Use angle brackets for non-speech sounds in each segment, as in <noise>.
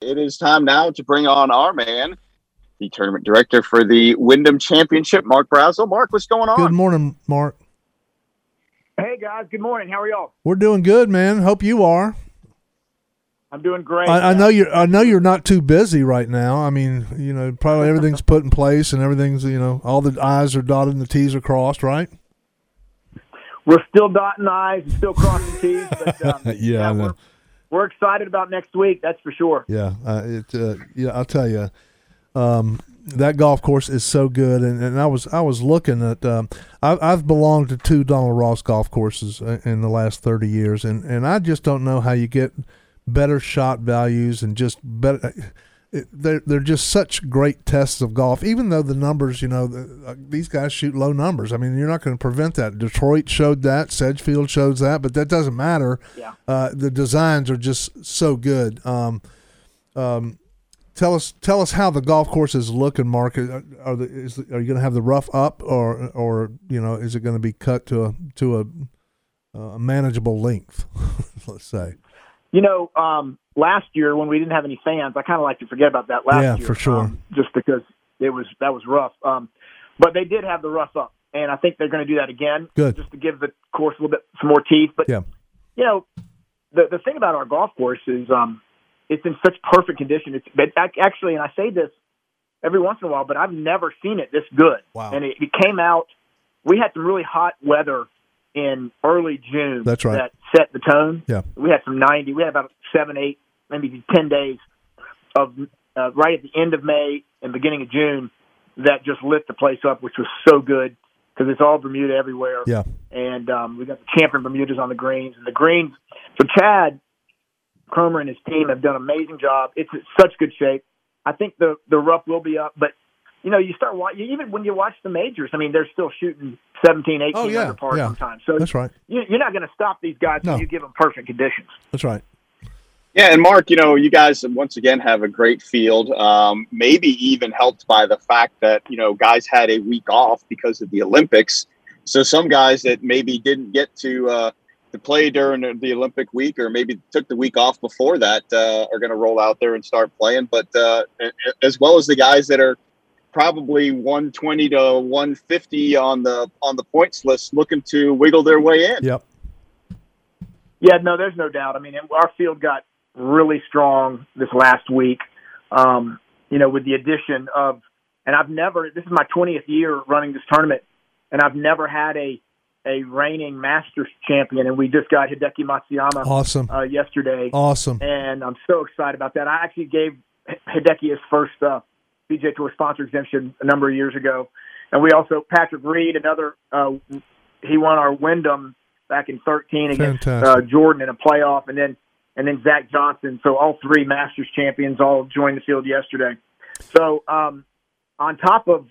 It is time now to bring on our man, the tournament director for the Wyndham Championship, Mark Brazil. Mark, what's going on? Good morning, Mark. Hey guys, good morning. How are y'all? We're doing good, man. Hope you are. I'm doing great. I, I know you're. I know you're not too busy right now. I mean, you know, probably everything's put in place and everything's, you know, all the I's are dotted and the T's are crossed, right? We're still dotting I's and still crossing T's. But, um, <laughs> Yeah, I know. We're, excited about next week. That's for sure. Yeah, uh, it. Uh, yeah, I'll tell you, um, that golf course is so good. And, and I was I was looking at. Um, I, I've belonged to two Donald Ross golf courses uh, in the last thirty years, and, and I just don't know how you get better shot values and just better. It, they're they're just such great tests of golf. Even though the numbers, you know, the, uh, these guys shoot low numbers. I mean, you're not going to prevent that. Detroit showed that. Sedgefield shows that, but that doesn't matter. Yeah. Uh, the designs are just so good. Um, um, tell us tell us how the golf course is looking, Mark. Are, are, the, is, are you going to have the rough up, or or you know, is it going to be cut to a to a, a manageable length? <laughs> Let's say. You know, um, last year when we didn't have any fans, I kind of like to forget about that last Yeah, year. for sure. um, just because it was that was rough. Um, but they did have the rough up, and I think they're going to do that again. Good. Just to give the course a little bit some more teeth. But Yeah. you know, the the thing about our golf course is um, it's in such perfect condition. It's but actually, and I say this every once in a while, but I've never seen it this good. Wow. And it, it came out. We had some really hot weather in early June. That's right. That set the tone. Yeah. We had some ninety. We had about seven, eight, maybe ten days of uh, right at the end of May and beginning of June that just lit the place up, which was so good because it's all Bermuda everywhere Yeah. and um, we got the champion Bermudas on the greens. And the greens, so Chad Cromer and his team have done an amazing job. It's in such good shape. I think the the rough will be up, but you know, you start watching even when you watch the majors. I mean, they're still shooting 17, 18 Oh, yeah, under par yeah. sometimes. So That's right. you, you're not going to stop these guys No. if you give them perfect conditions. That's right. Yeah, and Mark, you know, you guys once again have a great field. Um, maybe even helped by the fact that you know guys had a week off because of the Olympics. So some guys that maybe didn't get to uh, to play during the Olympic week, or maybe took the week off before that, uh, are going to roll out there and start playing. But uh, as well as the guys that are probably 120 to 150 on the on the points list, looking to wiggle their way in. Yep. Yeah, no, there's no doubt. I mean, our field got really strong this last week. Um, you know, with the addition of, and I've never. This is my 20th year running this tournament, and I've never had a a reigning Masters champion, and we just got Hideki Matsuyama Awesome. uh, yesterday, Awesome. and I'm so excited about that. I actually gave Hideki his first uh, PGA Tour sponsor exemption a number of years ago, and we also Patrick Reed, another. Uh, he won our Wyndham back in 13 against uh, Jordan in a playoff, and then and then Zach Johnson. So all three Masters champions all joined the field yesterday. So um, on top of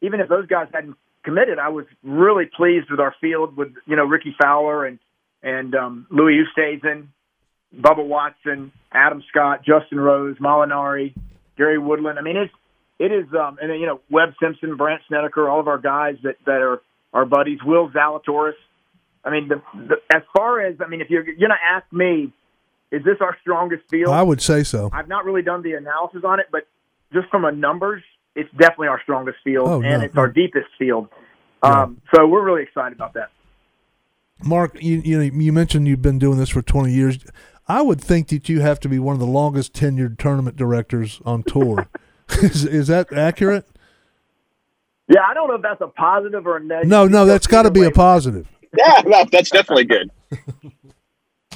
even if those guys hadn't committed, I was really pleased with our field with you know Rickie Fowler and and um, Louis Oosthuizen, Bubba Watson, Adam Scott, Justin Rose, Molinari, Gary Woodland. I mean, it's it is, um, and then you know Webb Simpson, Brandt Snedeker, all of our guys that that are our buddies. Will Zalatoris. I mean, the, the, as far as I mean, if you're you're gonna ask me, is this our strongest field? I would say so. I've not really done the analysis on it, but just from a numbers, it's definitely our strongest field, Oh, and no, it's our deepest field. Yeah. Um, so we're really excited about that. Mark, you you know you mentioned you've been doing this for 20 years. I would think that you have to be one of the longest tenured tournament directors on tour. <laughs> is, is that accurate? Yeah, I don't know if that's a positive or a negative. No, no, that's got to be a positive. <laughs> Yeah, that, that's definitely good. <laughs>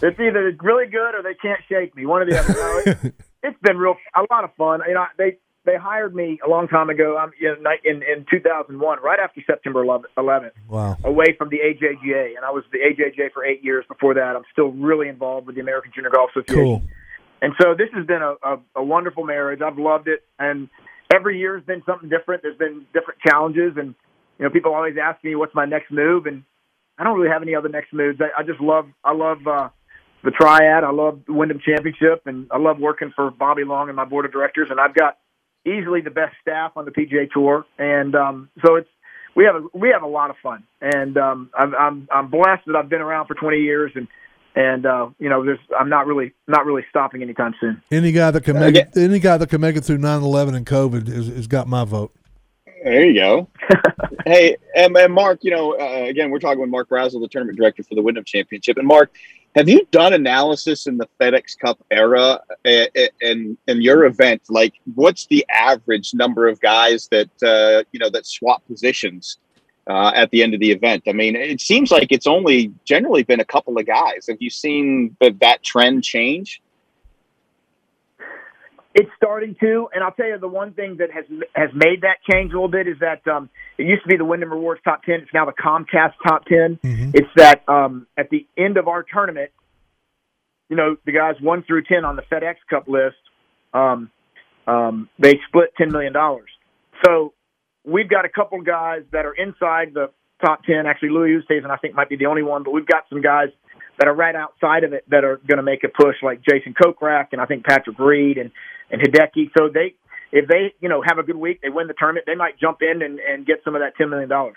It's either really good or they can't shake me. One of the other. No, it's been real a lot of fun. You know, they they hired me a long time ago. I'm you know, in in 2001, right after September 11th. Wow. away from the AJGA, and I was the AJGA for eight years before that. I'm still really involved with the American Junior Golf Association. Cool. And so this has been a, a, a wonderful marriage. I've loved it, and every year has been something different. There's been different challenges, and you know, people always ask me what's my next move, and I don't really have any other next moves. I, I just love, I love uh, the Triad. I love the Wyndham Championship, and I love working for Bobby Long and my board of directors. And I've got easily the best staff on the PGA Tour, and um, so it's we have a, we have a lot of fun, and um, I'm, I'm I'm blessed that I've been around for 20 years, and and uh, you know, there's I'm not really not really stopping anytime soon. Any guy that can make it, any guy that can make it through 9/11 and COVID has, has got my vote. There you go. <laughs> hey, and, and, Mark, you know, uh, again, we're talking with Mark Brazil, the tournament director for the Wyndham Championship. And Mark, have you done analysis in the FedEx Cup era and in, your event? Like, what's the average number of guys that uh, you know that swap positions uh, at the end of the event? I mean, it seems like it's only generally been a couple of guys. Have you seen that trend change? It's starting to, and I'll tell you the one thing that has has made that change a little bit is that um, it used to be the Wyndham Rewards top ten. It's now the Comcast top 10 mm-hmm. It's that um, at the end of our tournament, you know, the guys one through ten on the FedEx Cup list, um, um, they split ten million dollars. So we've got a couple guys that are inside the top ten. Actually, Louis Oosthuizen, I think, might be the only one, but we've got some guys that are right outside of it that are going to make a push, like Jason Kokrak and I think Patrick Reed and and Hideki. So they, if they, you know, have a good week, they win the tournament, they might jump in and, and get some of that ten million dollars.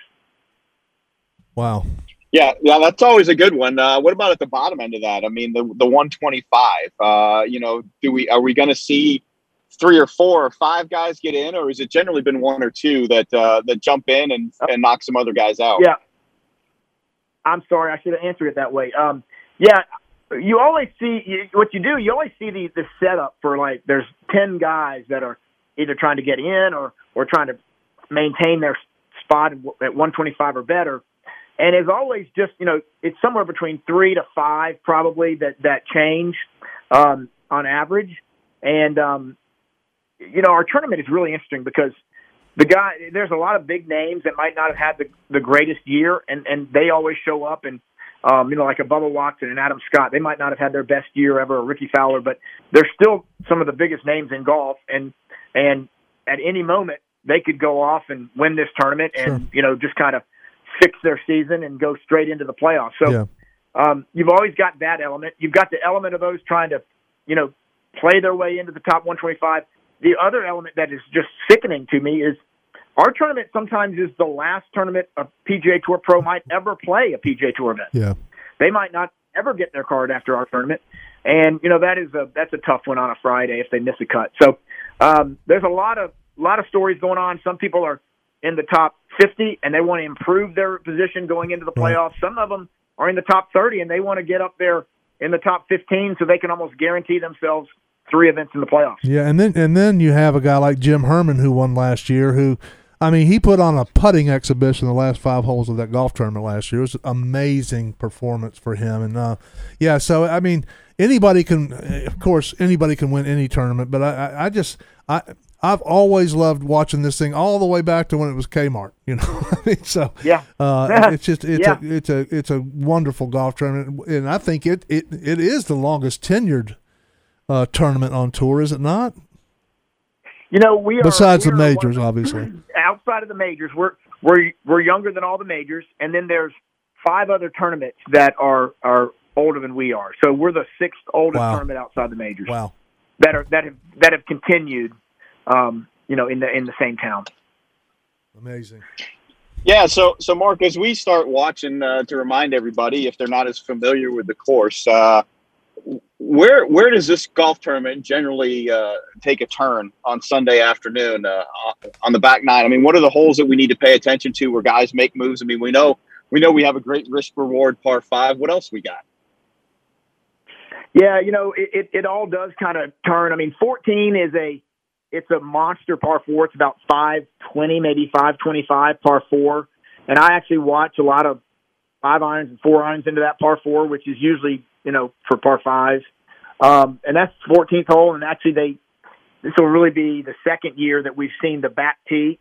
Wow. Yeah, yeah, that's always a good one. Uh, what about at the bottom end of that? I mean, the the one twenty five. Uh, you know, do we are we going to see three or four or five guys get in, or has it generally been one or two that uh, that jump in and, and knock some other guys out? Yeah. I'm sorry, I should have answered it that way. Um, yeah, you always see you, what you do. You always see the the setup for like there's ten guys that are either trying to get in or or trying to maintain their spot at 125 or better. And as always, just you know, it's somewhere between three to five probably that that change um, on average. And um, you know, our tournament is really interesting because the guy there's a lot of big names that might not have had the the greatest year, and and they always show up and um, you know, like a Bubba Watson and Adam Scott. They might not have had their best year ever, or Rickie Fowler, but they're still some of the biggest names in golf. And and at any moment, they could go off and win this tournament, and sure. you know, just kind of fix their season and go straight into the playoffs. So yeah. um, you've always got that element. You've got the element of those trying to, you know, play their way into the top 125. The other element that is just sickening to me is our tournament sometimes is the last tournament a PGA Tour pro might ever play a PGA Tour event. Yeah. They might not ever get their card after our tournament. And you know that is a that's a tough one on a Friday if they miss a cut. So um, there's a lot of lot of stories going on. Some people are in the top 50 and they want to improve their position going into the playoffs. Some of them are in the top 30 and they want to get up there in the top 15 so they can almost guarantee themselves three events in the playoffs. Yeah, and then and then you have a guy like Jim Herman who won last year who I mean, he put on a putting exhibition the last five holes of that golf tournament last year. It was an amazing performance for him. And uh, yeah, so I mean, anybody can, of course, anybody can win any tournament. But I, I, just, I, I've always loved watching this thing all the way back to when it was Kmart. You know, <laughs> I mean, so yeah, uh, <laughs> it's just it's yeah. a it's a it's a wonderful golf tournament, and I think it it, it is the longest tenured uh, tournament on tour, is it not? You know, we are besides we the majors, obviously. <clears throat> Outside of the majors, we're we're we're younger than all the majors, and then there's five other tournaments that are are older than we are. So we're the sixth oldest wow. tournament outside the majors. Wow. That are that have that have continued, um, you know, in the in the same town. Amazing. Yeah, so so Mark, as we start watching, uh, to remind everybody, if they're not as familiar with the course, uh, where where does this golf tournament generally uh, take a turn on Sunday afternoon uh, on the back nine? I mean, what are the holes that we need to pay attention to where guys make moves? I mean, we know we know we have a great risk reward par five. What else we got? Yeah, you know, it, it, it all does kind of turn. I mean, 14 is a it's a monster par four. It's about 520, maybe 525 par four. And I actually watch a lot of five irons and four irons into that par four, which is usually you know, for par fives. Um, and that's 14th hole. And actually, they this will really be the second year that we've seen the back tee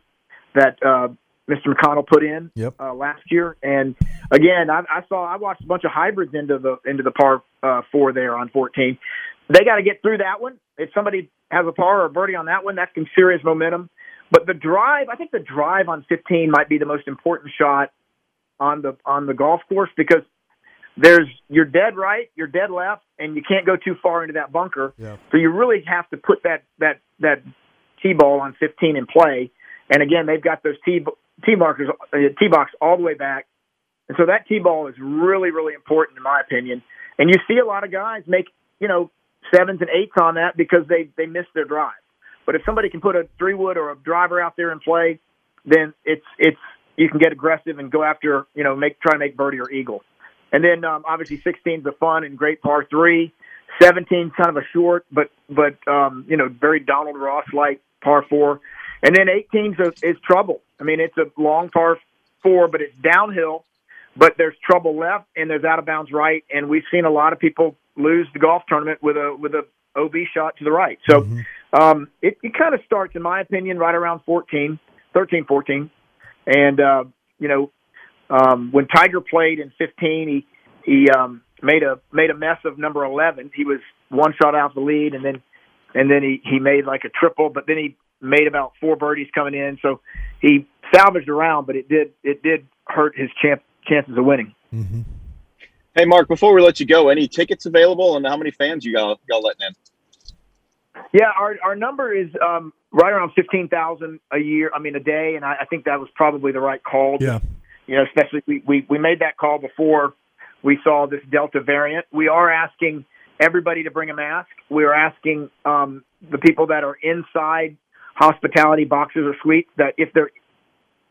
that uh, Mr. McConnell put in yep. uh, last year. And again, I, I saw I watched a bunch of hybrids into the into the par uh, four there on 14. They got to get through that one. If somebody has a par or a birdie on that one, that's some serious momentum. But the drive, I think the drive on 15 might be the most important shot on the on the golf course because there's you're dead right, you're dead left, and you can't go too far into that bunker. Yeah. So you really have to put that that that tee ball on 15 in play. And again, they've got those tee tee markers, uh, tee box all the way back, and so that tee ball is really really important in my opinion. and you see a lot of guys make you know sevens and eights on that because they they miss their drive. But if somebody can put a three wood or a driver out there and play, then it's it's you can get aggressive and go after you know make try to make birdie or eagle. And then um, obviously 16 is a fun and great par three. 17 kind of a short, but but um, you know very Donald Ross like par four. And then 18 is, is trouble. I mean, it's a long par four, but it's downhill. But there's trouble left, and there's out of bounds right, and we've seen a lot of people lose the golf tournament with a with a OB shot to the right. So mm-hmm. um, it, it kind of starts, in my opinion, right around 14, 13, 14. And uh, you know, um, when Tiger played in 15, he he um, made a made a mess of number 11. He was one shot out the lead, and then and then he he made like a triple, but then he made about four birdies coming in. So he salvaged around, but it did it did hurt his champ, chances of winning. Mm-hmm. Hey, Mark, before we let you go, any tickets available, and how many fans you got got letting in? Yeah, our our number is um, right around fifteen thousand a year. I mean, a day, and I, I think that was probably the right call. Yeah, you know, especially we, we we made that call before we saw this Delta variant. We are asking everybody to bring a mask. We are asking um, the people that are inside hospitality boxes or suites that if they're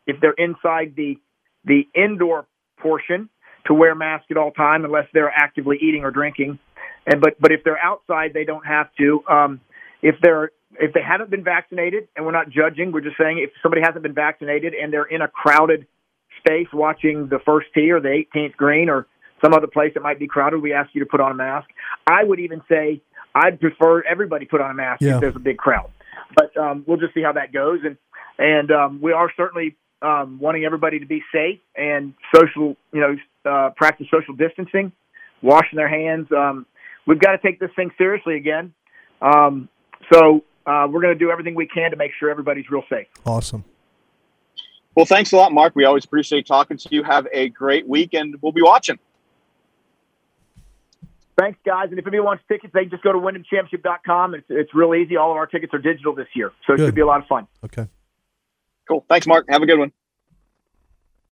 if they're inside the the indoor portion to wear masks at all time unless they're actively eating or drinking. And but but if they're outside, they don't have to. Um, if they're if they haven't been vaccinated, and we're not judging, we're just saying if somebody hasn't been vaccinated and they're in a crowded space watching the first tee or the 18th green or some other place that might be crowded, we ask you to put on a mask. I would even say I'd prefer everybody put on a mask yeah. if there's a big crowd. But um, we'll just see how that goes, and and um, we are certainly um, wanting everybody to be safe and social, you know, uh, practice social distancing, washing their hands. Um, we've got to take this thing seriously again. Um, so uh, we're going to do everything we can to make sure everybody's real safe. Awesome. Well, thanks a lot, Mark. We always appreciate talking to you. Have a great week, and We'll be watching. Thanks, guys. And if anybody wants tickets, they can just go to wyndhamchampionship.com. It's, it's real easy. All of our tickets are digital this year, so it Good. should be a lot of fun. Okay. Cool. Thanks, Mark. Have a good one.